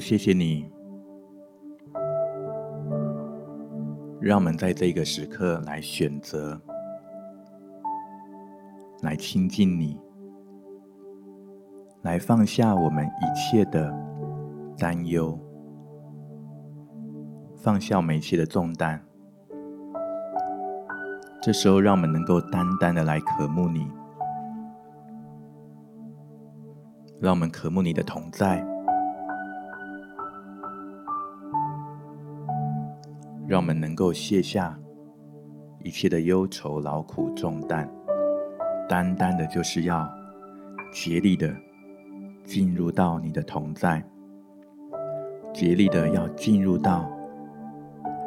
谢谢你。让我们在这个时刻来选择来亲近你来放下我们一切的担忧放下我们一切的重担。这时候让我们能够单单的来渴慕你让我们渴慕你的同在。让我们能够卸下一切的忧愁劳苦重担。单单的就是要竭力的进入到你的同在竭力的要进入到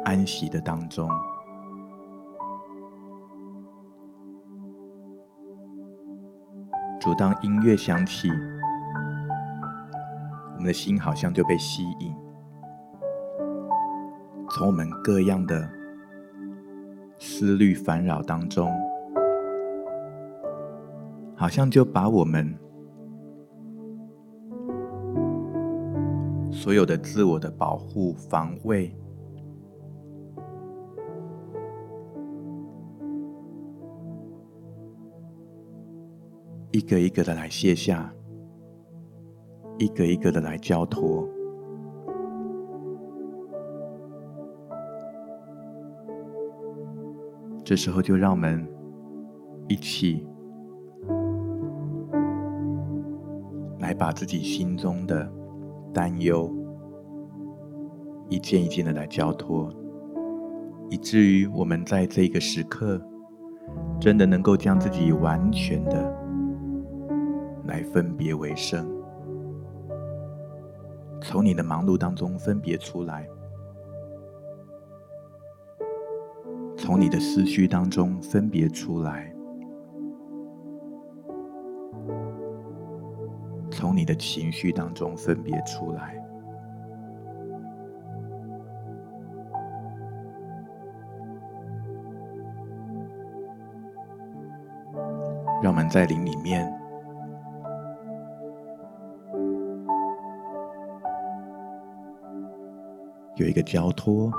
安息的当中。主当音乐响起我们的心好像就被吸引。从我们各样的思虑烦扰当中好像就把我们所有的自我的保护防卫一个一个的来卸下一个一个的来交托。这时候就让我们一起来把自己心中的担忧一件一件的来交托以至于我们在这个时刻真的能够将自己完全的来分别为生从你的忙碌当中分别出来从你的思绪当中分别出来。从你的情绪当中分别出来。让我们在灵里面有一个交托。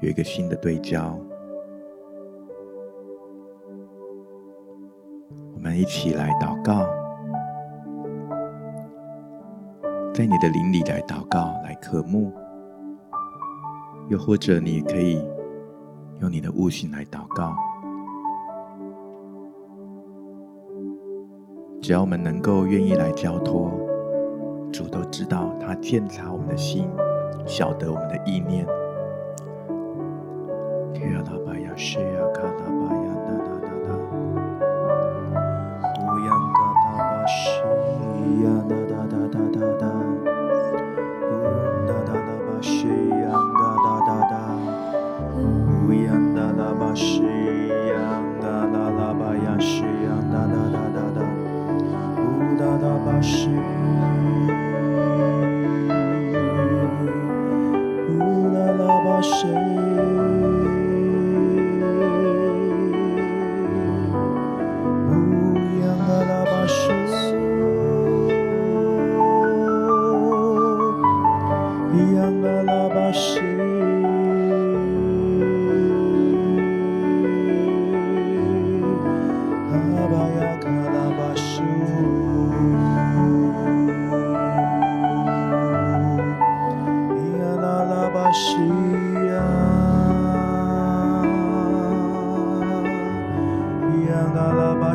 有一个新的对焦。我们一起来祷告，在你的灵里来祷告，来渴慕；又或者你可以用你的悟性来祷告。只要我们能够愿意来交托，主都知道他鉴察我们的心，晓得我们的意念。伊呀达巴呀呀达巴呀乌巴呀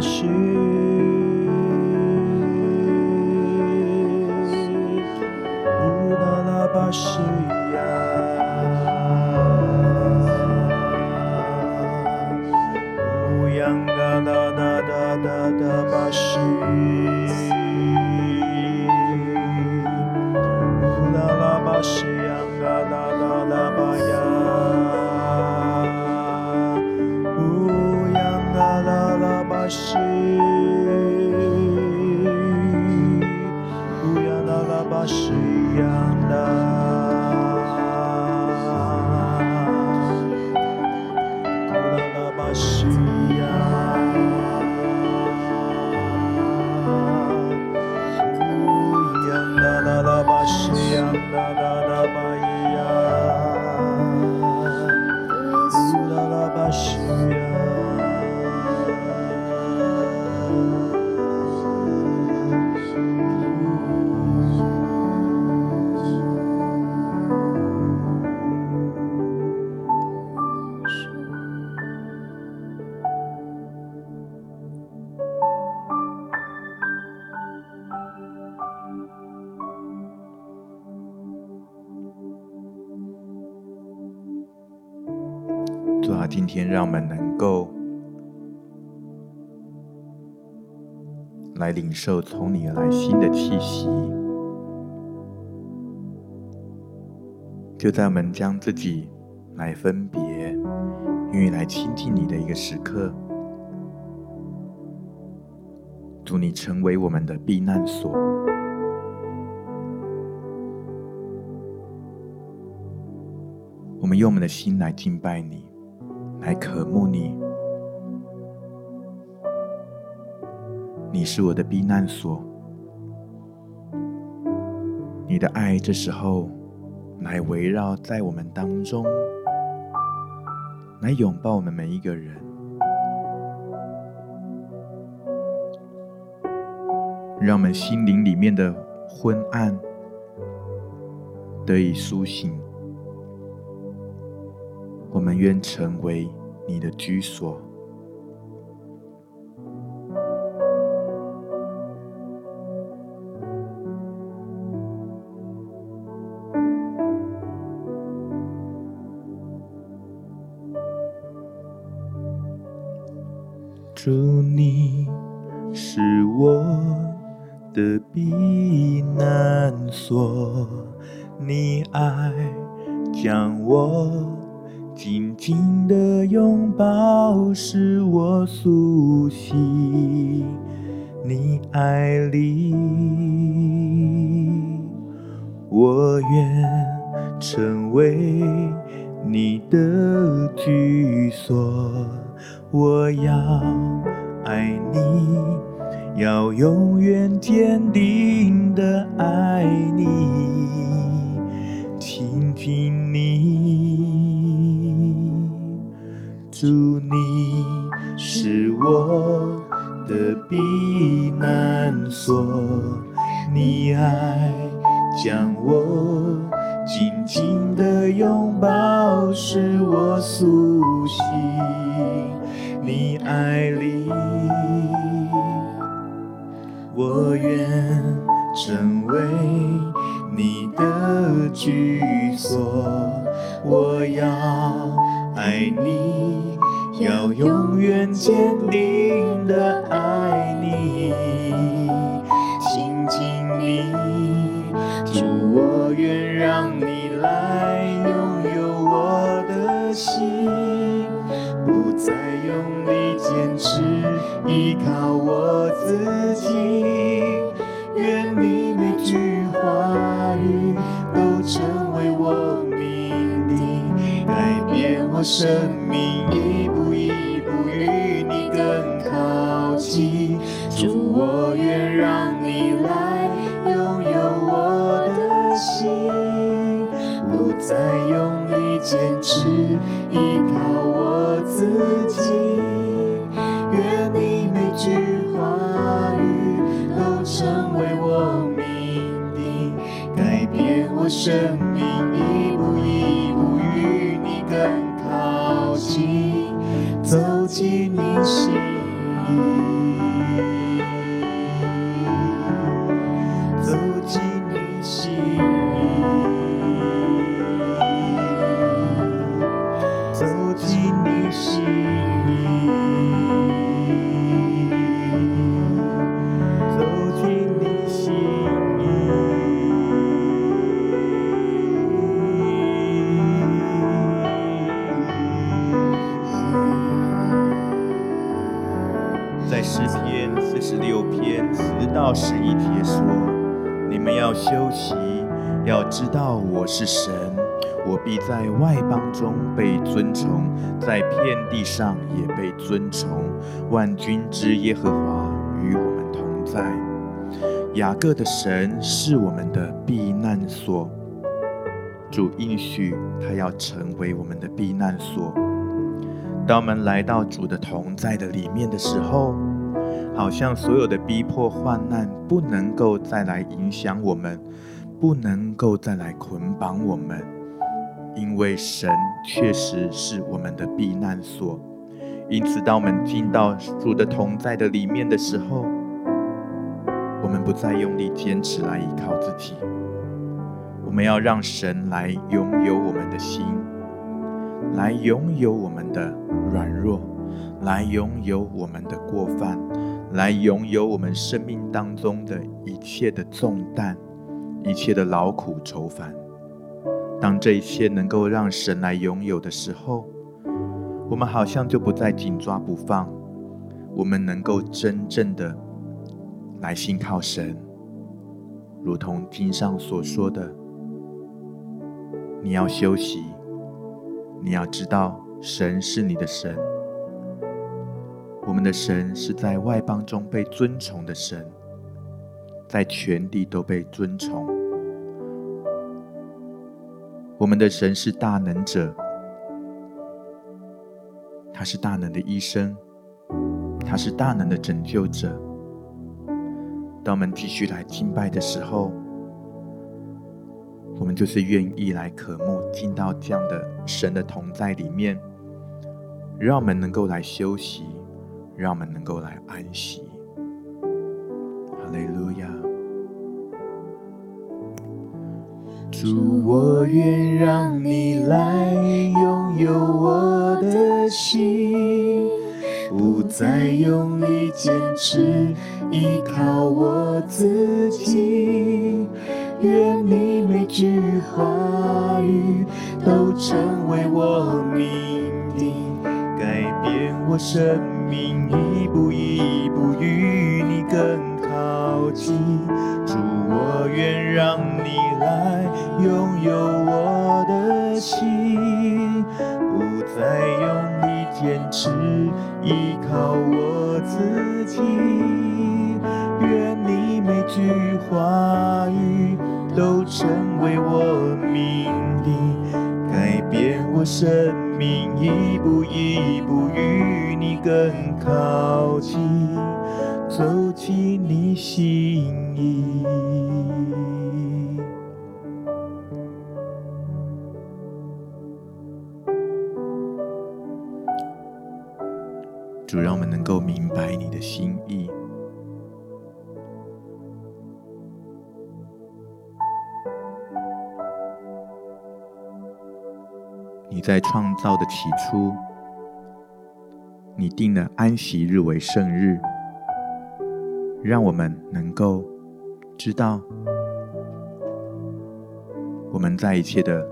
是让我们能够来领受从你而来新的气息，就在我们将自己来分别，愿意来亲近你的一个时刻，祝你成为我们的避难所，我们用我们的心来敬拜你。来渴慕你，你是我的避难所。你的爱这时候来围绕在我们当中，来拥抱我们每一个人，让我们心灵里面的昏暗得以苏醒。我们愿成为你的居所。主，你是我的避难所，你爱将我。紧紧的拥抱，使我苏醒。你爱里，我愿成为你的居所。我要爱你，要永远坚定的爱你，倾听你。主，你是我的避难所，你爱将我紧紧的拥抱，使我苏醒。你爱里，我愿成为你的居所。我要。爱你，要永远坚定的爱你，亲近你，主，我愿让你来拥有我的心，不再用力坚持依靠我自己，我生命，一步一步与你更靠近。主，我愿让你来拥有我的心，不再用力坚持依靠我自己。愿你每句话语都成为我命定，改变我生命，到十一节说：“你们要休息，要知道我是神，我必在外邦中被尊崇，在遍地上也被尊崇。万军之耶和华与我们同在。雅各的神是我们的避难所，主应许他要成为我们的避难所。当我们来到主的同在的里面的时候，好像所有的逼迫患难不能够再来影响我们，不能够再来捆绑我们，因为神确实是我们的避难所。因此，当我们进到主的同在的里面的时候，我们不再用力坚持来依靠自己，我们要让神来拥有我们的心，来拥有我们的软弱，来拥有我们的过犯，来拥有我们生命当中的一切的重担，一切的劳苦愁烦。当这一切能够让神来拥有的时候，我们好像就不再紧抓不放，我们能够真正的来信靠神，如同经上所说的，你要休息，你要知道神是你的神，我们的神是在外邦中被尊崇的神，在全地都被尊崇，我们的神是大能者。他是大能的医生，他是大能的拯救者。当我们继续来敬拜的时候，我们就是愿意来渴慕进到这样的神的同在里面，让我们能够来休息，让我们能够来安息。哈利路亚！主，我愿让你来拥有我的心，不再用力坚持依靠我自己。愿你每句话语都成为我命定，改变我生命，命一步一步与你更靠近。主，我愿让你来拥有我的心，不再用力坚持依靠我自己。愿你每句话语都成为我命令，改变我生命，命一步一步与你更靠近，走进你心意。主，让我们能够明白你的心意。你在创造的起初，你定了安息日为圣日，让我们能够知道，我们在一切的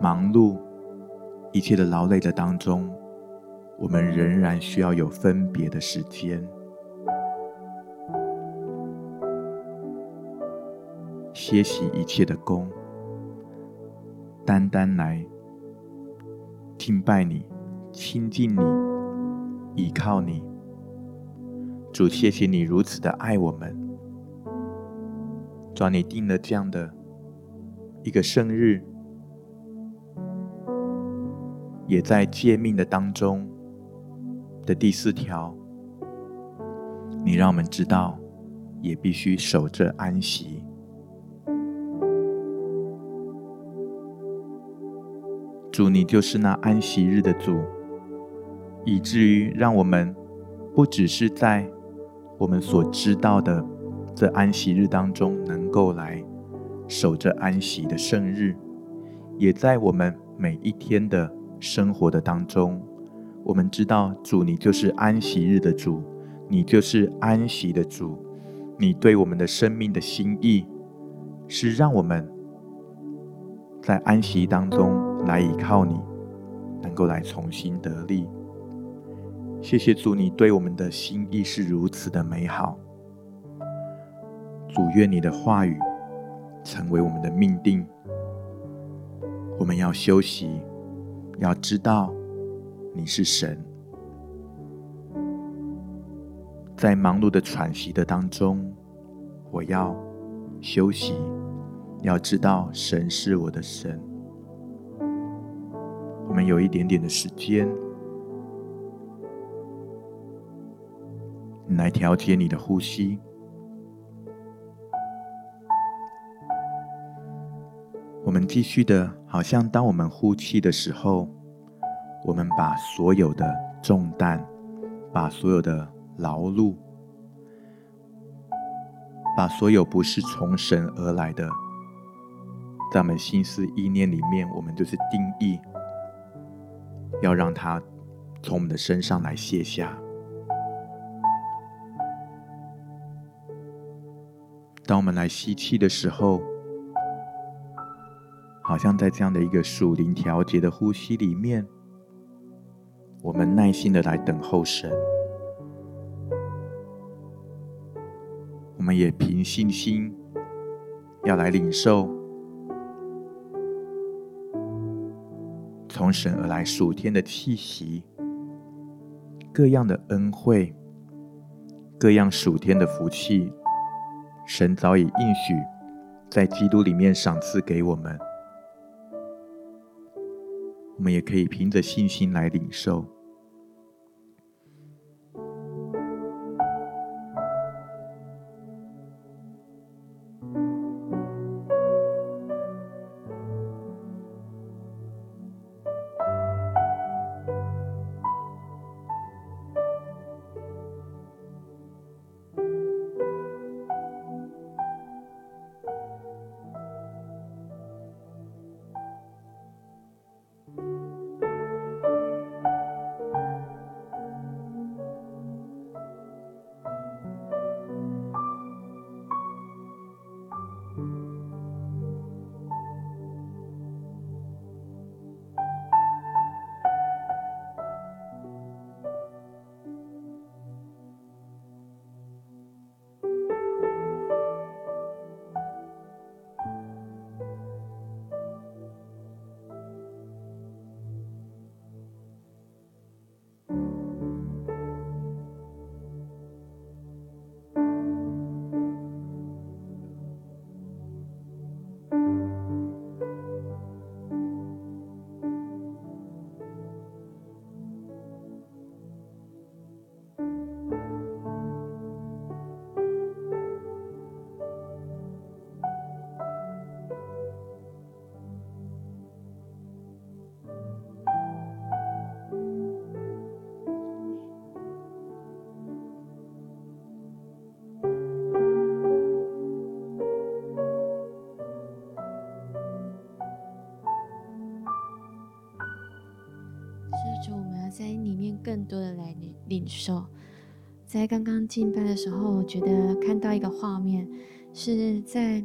忙碌、一切的劳累的当中。我们仍然需要有分别的时间，歇息一切的工，单单来敬拜你、亲近你、依靠你。主，谢谢你如此的爱我们，主，你定了这样的一个圣日，也在诫命的当中。的第四条，你让我们知道，也必须守着安息。主，你就是那安息日的主，以至于让我们不只是在我们所知道的这安息日当中能够来守着安息的圣日，也在我们每一天的生活的当中。我们知道，主，你就是安息日的主，你就是安息的主。你对我们的生命的心意，是让我们在安息当中来依靠你，能够来重新得力。谢谢主，你对我们的心意是如此的美好。主，愿你的话语成为我们的命定。我们要休息，要知道。你是神，在忙碌的喘息的当中，我要休息。要知道，神是我的神。我们有一点点的时间来调节你的呼吸。我们继续的，好像当我们呼气的时候，我们把所有的重担，把所有的劳碌，把所有不是从神而来的，在我们心思意念里面，我们就是定义。要让它从我们的身上来卸下。当我们来吸气的时候，好像在这样的一个属灵调节的呼吸里面，我们耐心的来等候神，我们也凭信心要来领受从神而来属天的气息，各样的恩惠，各样属天的福气，神早已应许在基督里面赏赐给我们。我们也可以凭着信心来领受。更多的来领领受，在刚刚敬拜的时候，我觉得看到一个画面，是在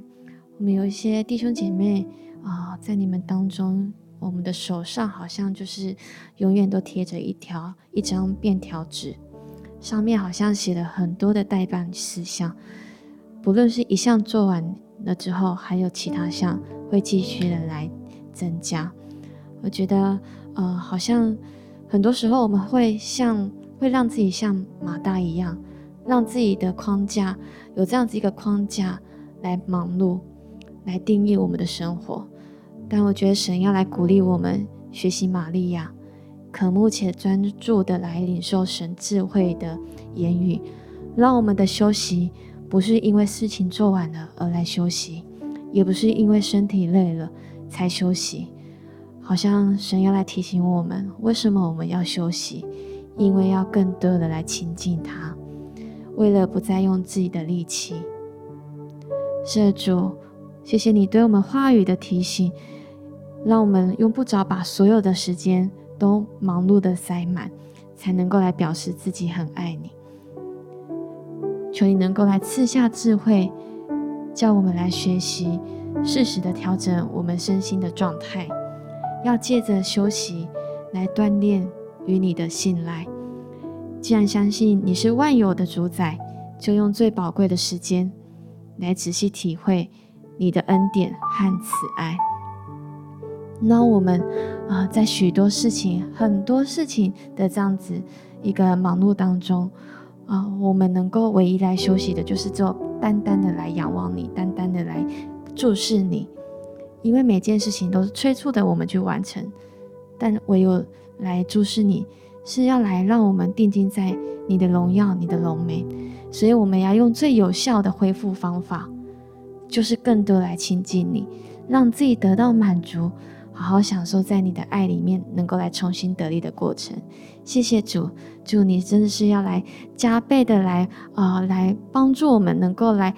我们有一些弟兄姐妹啊、在你们当中，我们的手上好像就是永远都贴着一条一张便条纸，上面好像写了很多的待办事项，不论是一项做完了之后，还有其他项会继续的来增加。我觉得呃，好像。很多时候，我们会像会让自己像马大一样，让自己的框架有这样子一个框架来忙碌，来定义我们的生活。但我觉得神要来鼓励我们学习玛利亚，渴慕且专注的来领受神智慧的言语，让我们的休息不是因为事情做完了而来休息，也不是因为身体累了才休息。好像神要来提醒我们，为什么我们要休息？因为要更多的来亲近他，为了不再用自己的力气。是主，谢谢你对我们话语的提醒，让我们用不着把所有的时间都忙碌的塞满，才能够来表示自己很爱你。求你能够来赐下智慧，叫我们来学习，适时的调整我们身心的状态。要借着休息来锻炼与你的信赖。既然相信你是万有的主宰，就用最宝贵的时间来仔细体会你的恩典和慈爱。那我们啊、在许多事情、很多事情的这样子一个忙碌当中啊、我们能够唯一来休息的，就是做单单的来仰望你，单单的来注视你。因为每件事情都是催促的我们去完成，但唯有来注视你，是要来让我们定睛在你的荣耀、你的荣美，所以我们要用最有效的恢复方法，就是更多来亲近你，让自己得到满足，好好享受在你的爱里面，能够来重新得力的过程。谢谢主，主你真的是要来加倍的来啊、来帮助我们，能够来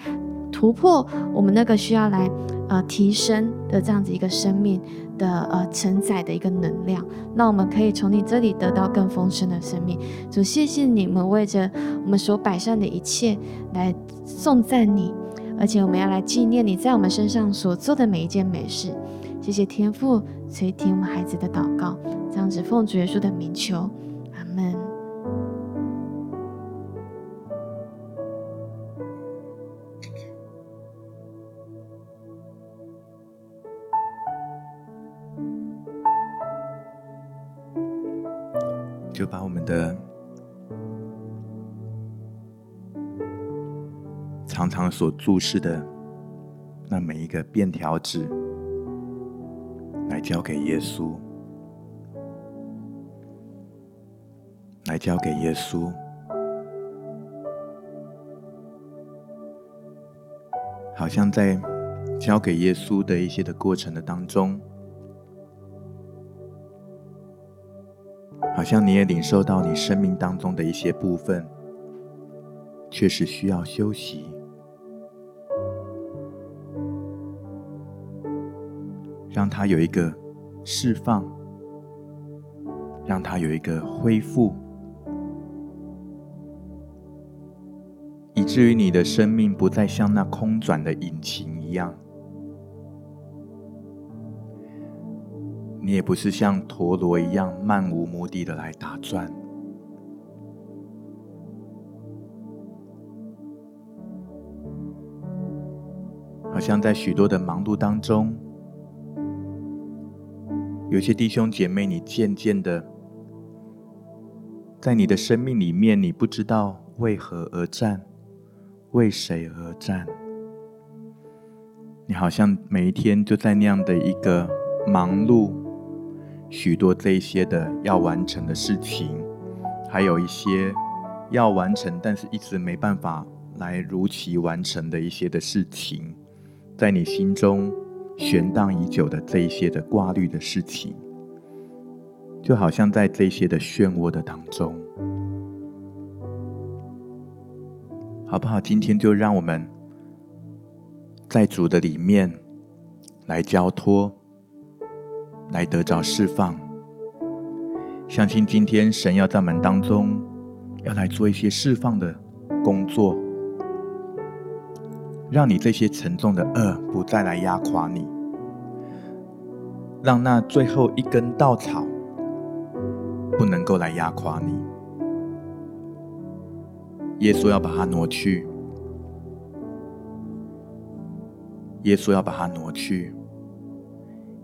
突破我们那个需要来呃提升的这样子一个生命。的呃承载的一个能量，那我们可以从你这里得到更丰盛的生命。主，谢谢你们为着我们所摆上的一切来颂赞你，而且我们要来纪念你在我们身上所做的每一件美事。谢谢天父垂听我们孩子的祷告，这样子奉主耶稣的名求，就把我们的常常所注视的那每一个便条纸，来交给耶稣，来交给耶稣，好像在交给耶稣的一些的过程的当中。好像你也领受到你生命当中的一些部分，确实需要休息，让它有一个释放，让它有一个恢复，以至于你的生命不再像那空转的引擎一样。你也不是像陀螺一样漫无目的的来打转，好像在许多的忙碌当中，有些弟兄姐妹，你渐渐的在你的生命里面，你不知道为何而战，为谁而战，你好像每一天就在那样的一个忙碌。许多这一些的要完成的事情，还有一些要完成，但是一直没办法来如期完成的一些的事情，在你心中悬荡已久的这一些的挂虑的事情，就好像在这些的漩涡的当中，好不好？今天就让我们在主的里面来交托。来得着释放，相信今天神要在门当中，要来做一些释放的工作，让你这些沉重的恶不再来压垮你，让那最后一根稻草不能够来压垮你。耶稣要把它挪去，耶稣要把它挪去。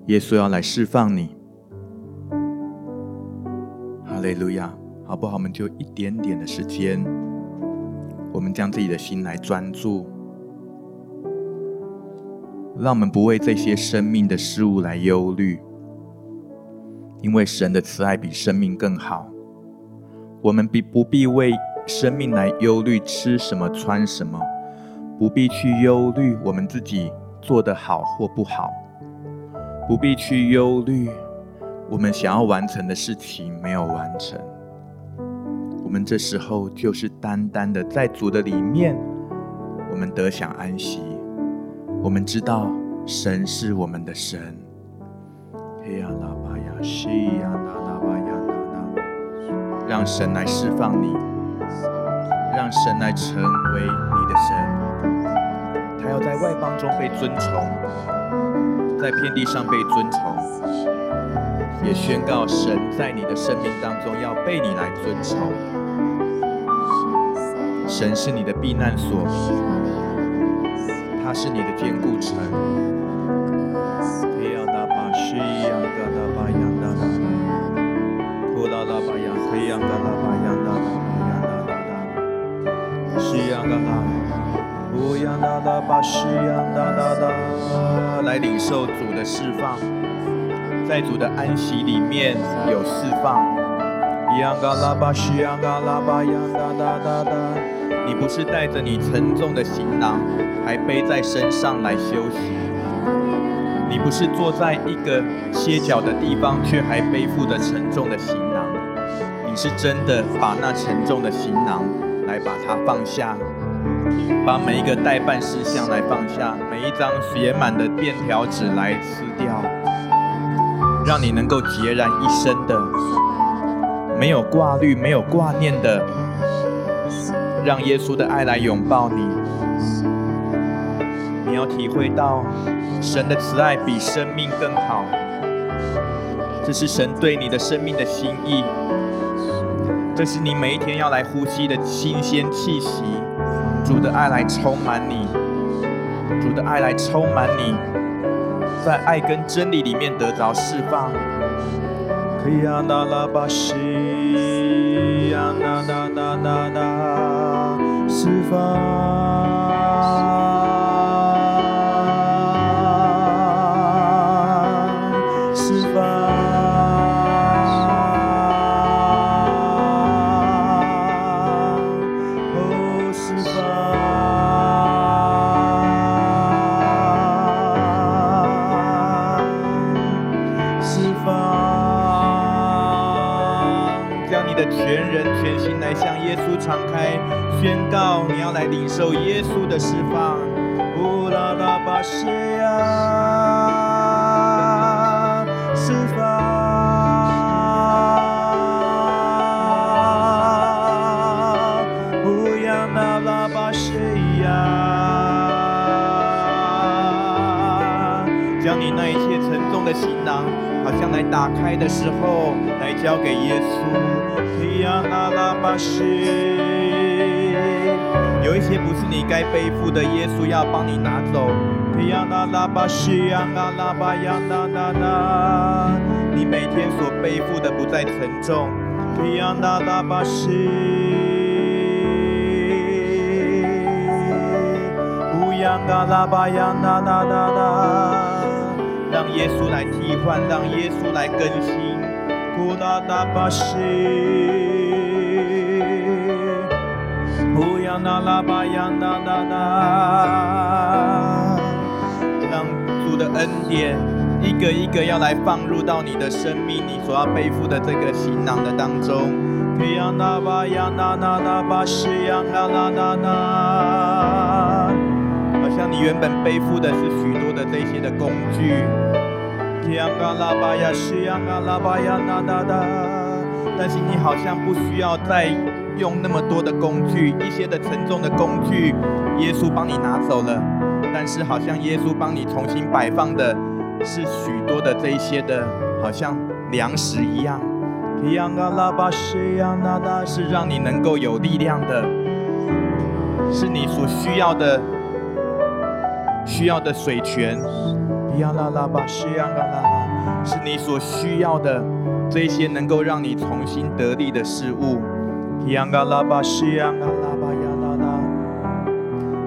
耶稣要来释放你，哈利路亚，好不好？我们就一点点的时间，我们将自己的心来专注，让我们不为这些生命的事物来忧虑，因为神的慈爱比生命更好。我们必不必为生命来忧虑吃什么穿什么，不必去忧虑我们自己做的好或不好。不必去忧虑，我们想要完成的事情没有完成。我们这时候就是单单的在主的里面，我们得享安息。我们知道神是我们的神。让神来释放你，让神来成为你的神。他要在外邦中被尊崇。在遍地上被尊崇，也宣告神在你的生命当中要被你来尊崇。神是你的避难所，他是你的坚固城。来领受主的释放，在主的安息里面有释放。央嘎拉巴西央嘎拉巴央哒哒哒哒。你不是带着你沉重的行囊，还背在身上来休息。你不是坐在一个歇脚的地方，却还背负着沉重的行囊。你是真的把那沉重的行囊来把它放下，把每一个待办事项来放下，每一张写满的便条纸来撕掉，让你能够孑然一身的，没有挂虑、没有挂念的，让耶稣的爱来拥抱你。你要体会到神的慈爱比生命更好，这是神对你的生命的心意。这是你每一天要来呼吸的新鲜气息，主的爱来充满你，主的爱来充满你，在爱跟真理里面得着释放。释放。的全人全心来向耶稣敞开，宣告你要来领受耶稣的释放。乌拉拉巴谢。的行囊，好像来打开的时候，来交给耶稣。乌央那拉巴西。有一些不是你该背负的，耶稣要帮你拿走。你每天所背负的不再沉重。让耶稣来替换，让耶稣来更新。那拉巴呀，那那那，让主的恩典一个一个要来放入到你的生命，你所要背负的这个行囊的当中。那巴呀，那那那巴西呀，那那那那，好像你原本背负的是许多的这些的工具。那拉巴呀，西呀，那拉巴呀，那那那，但是你好像不需要再。用那么多的工具，一些的沉重的工具，耶稣帮你拿走了。但是好像耶稣帮你重新摆放的，是许多的这一些的，好像粮食一样。是让你能够有力量的，是你所需要的，需要的水泉。是你所需要的这些能够让你重新得力的事物。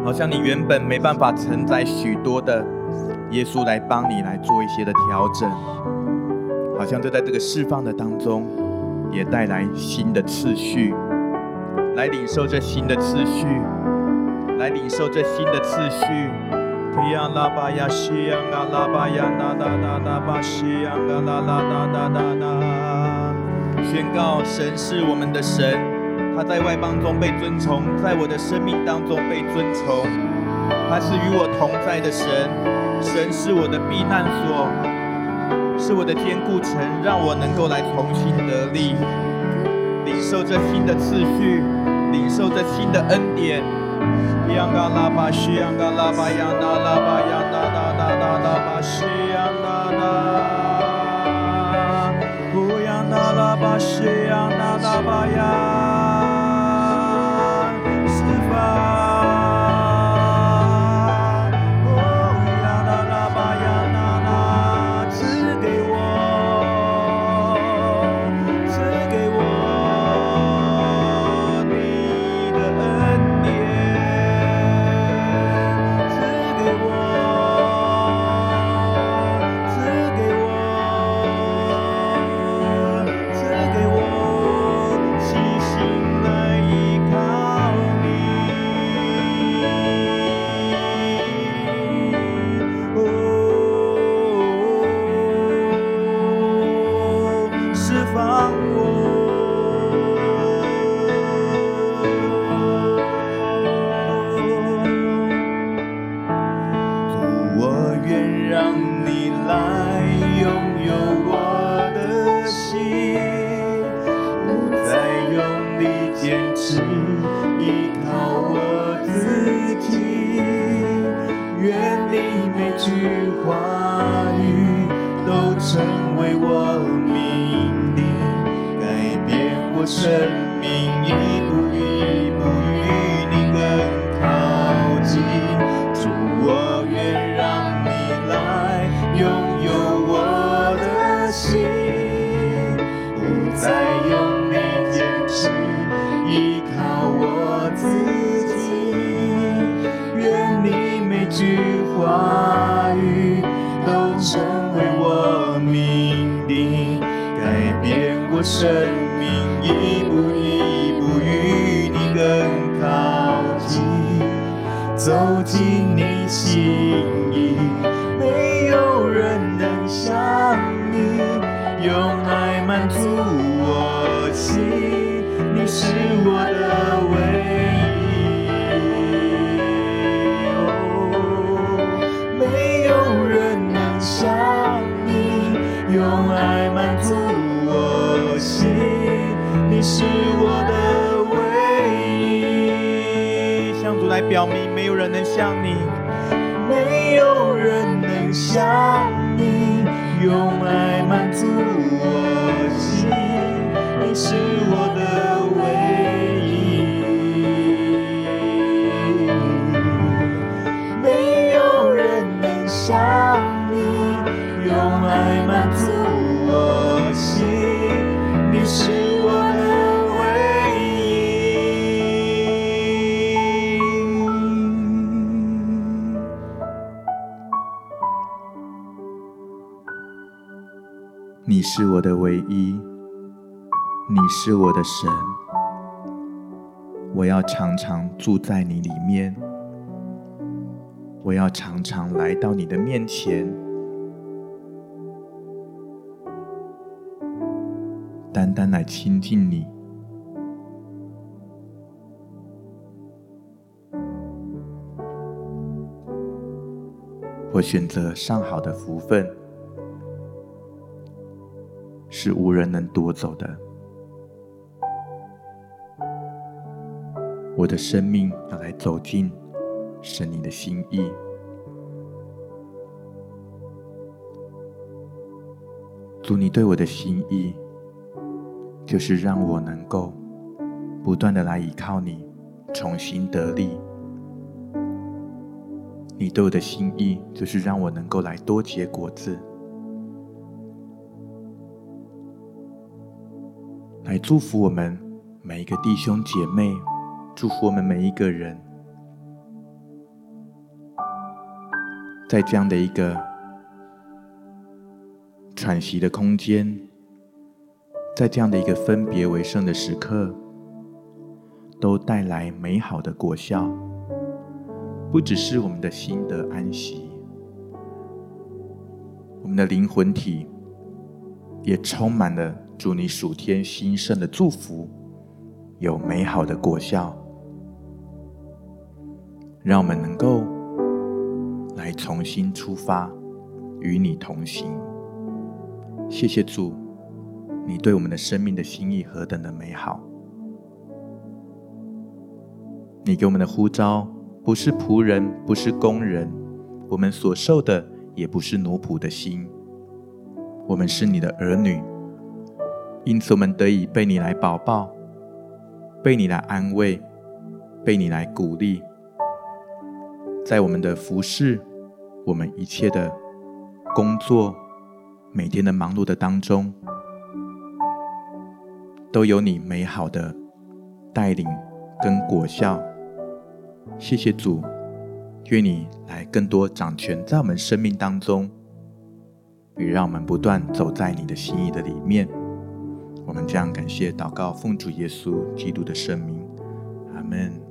好像你原本没办法承载许多的，耶稣来帮你来做一些的调整，好像就在这个释放的当中，也带来新的次序，来领受这新的次序，来领受这新的次序。宣告神是我们的神。他在外邦中被尊崇，在我的生命当中被尊崇。他是与我同在的神，神是我的避难所，是我的坚固城，让我能够来重新得力，领受这新的次序，领受这新的恩典。央嘎拉巴西，央嘎拉巴央那拉巴央那那那你是我的唯一，你是我的神，我要常常住在你里面，我要常常来到你的面前，单单来亲近你。我选择上好的福分。是无人能夺走的。我的生命要来走进神你的心意。主，你对我的心意，就是让我能够不断的来依靠你，重新得力。你对我的心意，就是让我能够来多结果子。来祝福我们每一个弟兄姐妹，祝福我们每一个人，在这样的一个喘息的空间，在这样的一个分别为圣的时刻，都带来美好的果效，不只是我们的心得安息，我们的灵魂体也充满了。祝你暑天兴盛的祝福，有美好的果效，让我们能够来重新出发，与你同行。谢谢主，你对我们的生命的心意何等的美好！你给我们的呼召不是仆人，不是工人，我们所受的也不是奴仆的心，我们是你的儿女。因此，我们得以被你来保抱，被你来安慰，被你来鼓励，在我们的服饰，我们一切的工作，每天的忙碌的当中，都有你美好的带领跟果效。谢谢主，愿你来更多掌权在我们生命当中，也让我们不断走在你的心意的里面。我们将感谢祷告，奉主耶稣基督的圣名，阿门。